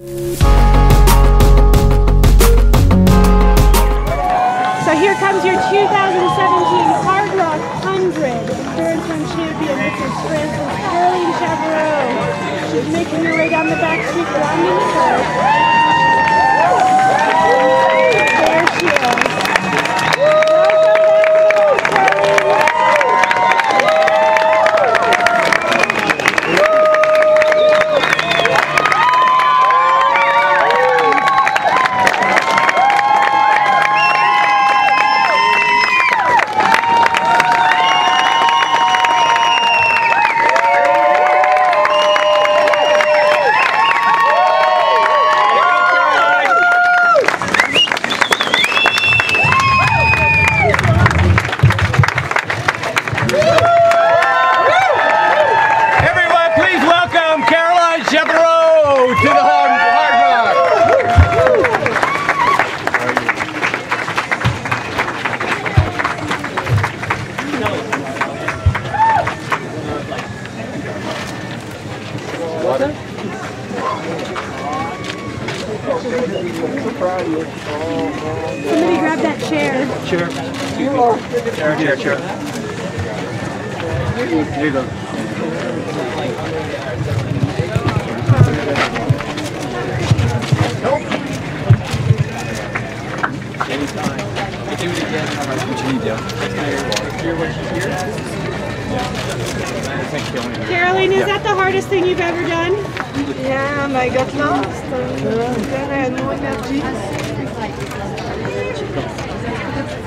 So chair, chair. Here you go. What you need, Caroline, is that the hardest thing you've ever done? Yeah, and I got lost, and uh, then I had no energy.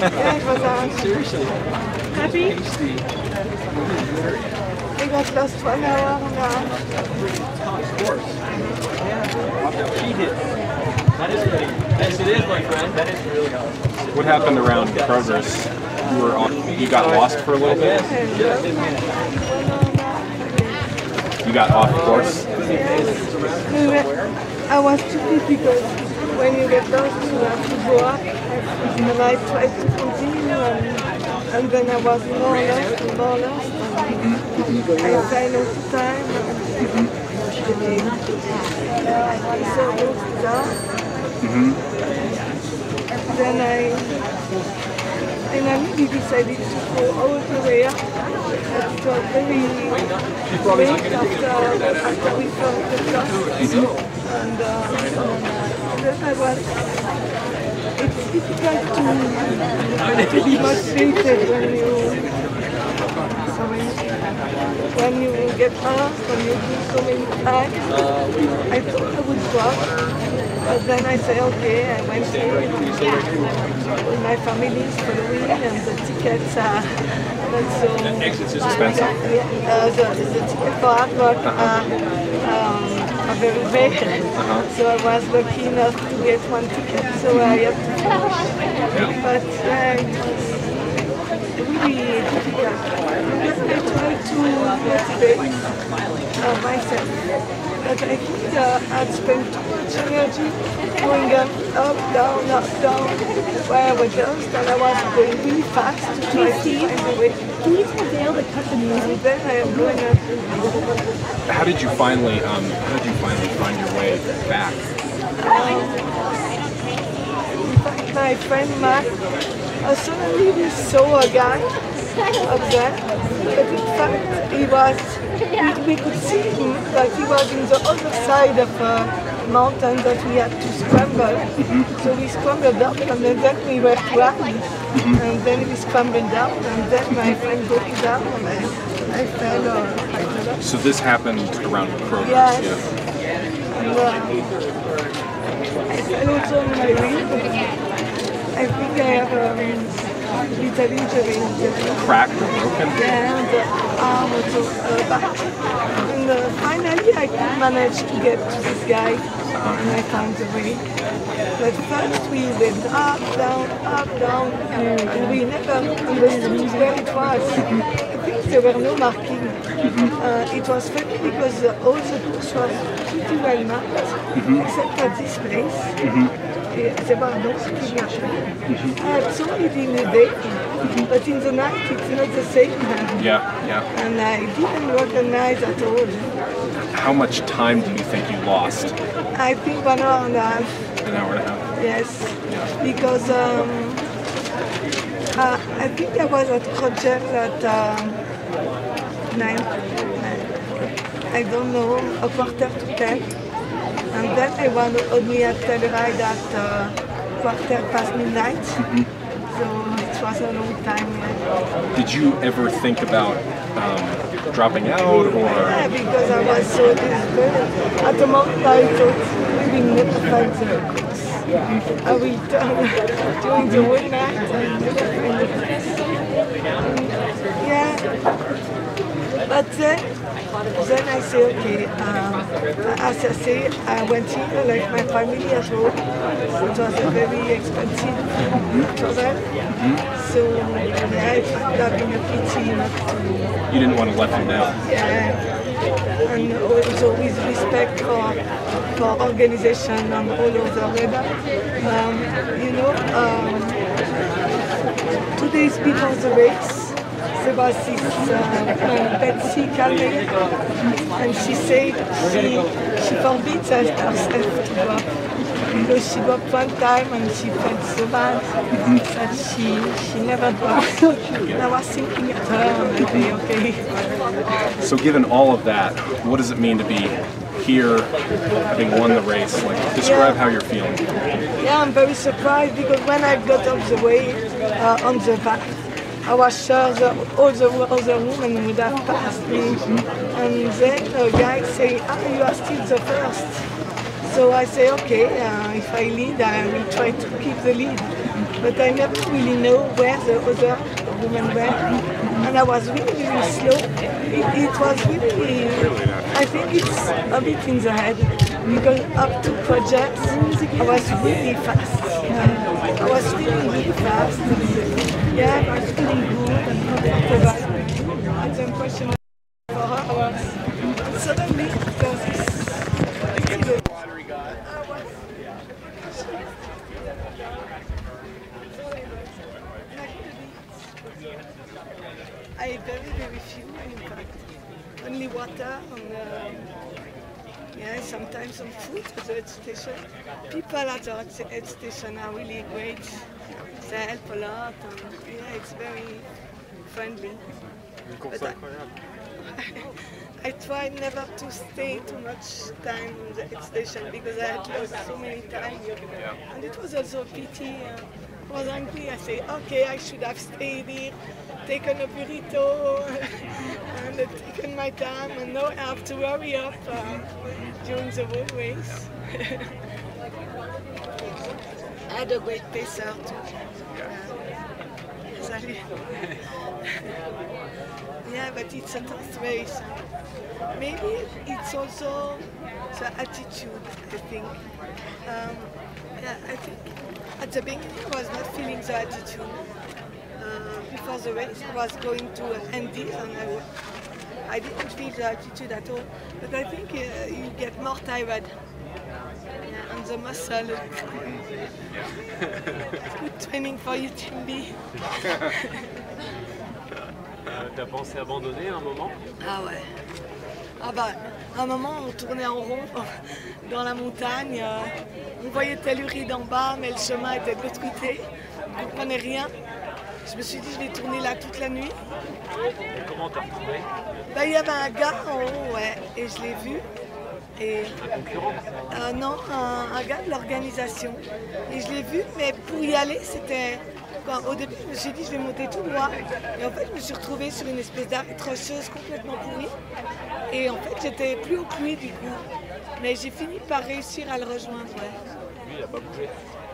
Was awesome. Happy? I got lost one hour and a half. Yes, it is, my friend. That is really hard. What happened around Kroger's? You were on, you got lost for a little bit? You got off course? We were- I was too difficult. When you get lost, you have to go up. And I tried to continue, and, and then I was more lost and more lost. And I all the time. And so lost down. Then I and I really decided to go all the way up. It was very late after, after we found the dust. And uh, then It's difficult to, to be motivated when you, sorry, when you get lost, when you do so many times. I thought I would drop. But then I say, okay, I went in with my family is following and the tickets are not so Exits is expensive. uh, the, the ticket for are, um, are very rare. So I was lucky enough to get one ticket, so I have to finish. But uh, really difficult. I try to motivate uh, myself. But I think uh, I'd spent too much energy going up, up, down, up, down, where I was lost, and I was going really fast to try to find a way. Can you tell Dale to cut the music? And then I am going up. How did you finally, um, how did you finally find your way back? In fact, my friend Mark, uh, suddenly we saw a guy up there, but in fact he was, we, we could see him, but he was in the other side of a mountain that we had to scramble. So we scrambled up and then, then we were trying. And then we scrambled down and then my friend got me down and I, I fell or I off. So this happened around Kroger's, Yes. yeah. And, uh, I fell also on my wheel. I think I have a little injury. Cracked or broken? Yeah, the arm also uh, back. And uh, finally I could manage to get to this guy. and I found the way. But first we went up, down, up, down, and we never understood where it was. I think there were no marking. Uh, it was funny because all the books were pretty well marked, except at this place. Eh, There no marking at all. I had saw it in the day, but in the night it's not the same. Yeah, yeah. And I didn't recognize at all. How much time do you think you lost? I think one hour and a half. An hour and a half. Yes, because um, uh, I think I was at project at um, nine, I don't know, a quarter to ten. And then I was only at Telluride at uh, quarter past midnight. So it was a long time. yeah. Did you ever think about um, dropping out or? Yeah, because I was so desperate. At the moment I thought we will never find the. I will turn during the whole night and never find the books. Yeah. But then, then I say, okay, um, as I say, I went I left my family as well, It was a very expensive them. So, yeah, it would have been a pity not to You didn't want to let them down. yeah. And also with respect for, for organization and all of the weather. Um, you know, um, before the race, there was this uh, Betsy Kalmeyer, and she said she, she forbids herself to go up. Because she got one time and she felt so bad that she, she never dropped. And I was thinking at her say, okay. So, given all of that, what does it mean to be here, having won the race? Like, describe how you're feeling. Yeah, I'm very surprised because when I got off the way uh, on the back, I was sure that all the other women would have passed me. And then a guy say, ah, you are still the first. So I say, okay, uh, if I lead, I will try to keep the lead. But I never really know where the other women were. And I was really, really slow. It, it was really, I think it's a bit in the head. We Because up to projects, I was really fast. I was really fast. Yeah, was feeling good and comfortable. And the impression for her suddenly this I very, very few, in fact. Only water and um, yeah, sometimes some food at the station. People at the station are really great. They help a lot and yeah, it's very friendly. But I, I try never to stay too much time in the station because I had lost so many times. And it was also a pity. Uh, I was angry. I say, okay, I should have stayed here, taken a burrito, and taken my time, and now I have to hurry up uh, during the whole had a great pacer too. Uh, Salut. yeah, but it's a tough race. Maybe it's also the attitude, I think. Um, yeah, I think at the beginning I was not feeling the attitude. Uh, before the race, I was going to Andy and I, I didn't feel the attitude at all. But I think uh, you get more tired. The muscle. Good training for you, Timby. Euh, T'as pensé abandonner à un moment? Ah ouais. Ah bah, à un moment, on tournait en rond dans la montagne. euh, on voyait Telluride en bas, mais le chemin était de l'autre côté. On ne comprenait rien. Je me suis dit, je vais tourner là toute la nuit. Et comment t'as retrouvé? Bah, il y avait un gars en haut, ouais, et je l'ai vu. Et euh, non, un, un gars de l'organisation. Et je l'ai vu, mais pour y aller, c'était. Au début, je me suis dit, je vais monter tout droit. Et en fait, je me suis retrouvée sur une espèce d'arête rocheuse complètement pourrie. Et en fait, j'étais plus au puits du coup. Mais j'ai fini par réussir à le rejoindre. Lui, il a pas bougé.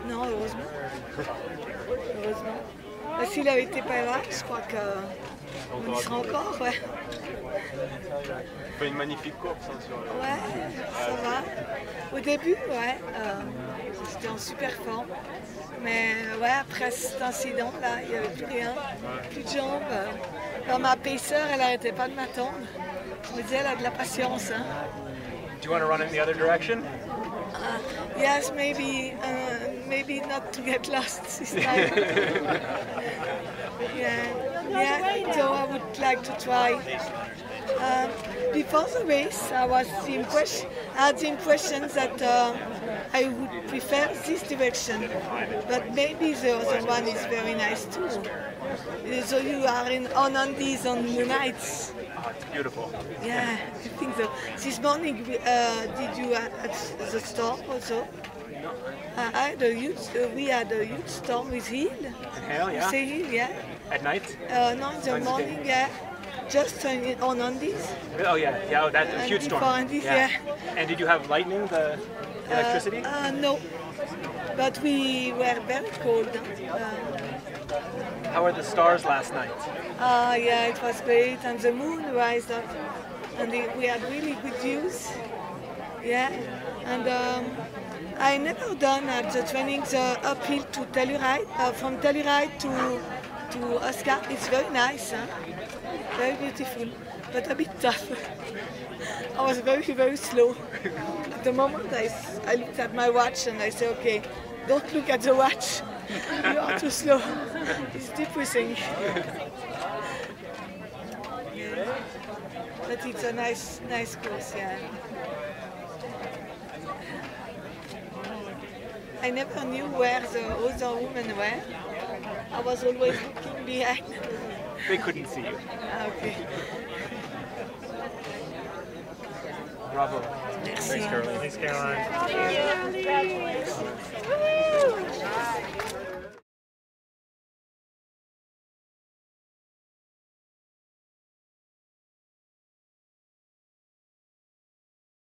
Non, heureusement. Heureusement. S'il avait été pas là, je crois qu'on y sera encore, ouais. Fait une magnifique course hein, sur le- Ouais, ça va. Au début, ouais, euh, j'étais en super forme. Mais ouais, après cet incident, là, il n'y avait plus rien, plus de jambes. Alors, ma paisseur, elle n'arrêtait pas de m'attendre. Je me disais, elle a de la patience. Hein. Do you want to run in the other direction? Yes, maybe, uh, maybe not to get lost this time. yeah, yeah. So I would like to try. Um, before the race, I was the impression, I had the impression that uh, I would prefer this direction, but maybe the other one is very nice too. So you are in on Handies on the nights. It's beautiful. Yeah, I think so. This morning, we, uh, did you at at the storm also? Uh, I had a huge, uh, we had a huge storm with Hill. Hell yeah. Say Hill, yeah. At night? Uh, no, in the Wednesday. morning, yeah. Just on, on Handies. Oh yeah, yeah. Oh, that's a huge storm. Handies, yeah. And did you have lightning, the electricity? Uh, no, but we were very cold. Um, How were the stars last night? Ah, yeah, it was great, and the moon rised up, and the, we had really good views. Yeah, and um, I never done at the training the uphill to Telluride, uh, from Telluride to to Oscar. It's very nice, huh? very beautiful, but a bit tough. I was very very slow. At the moment, I, I looked at my watch and I said, okay, don't look at the watch. You are too slow. It's depressing. But it's a nice, nice course, yeah. I never knew where the other women were. I was always looking behind. They couldn't see you. Ah, okay. Bravo. Merci. Thanks, Caroline. Thanks, Caroline. Thank you.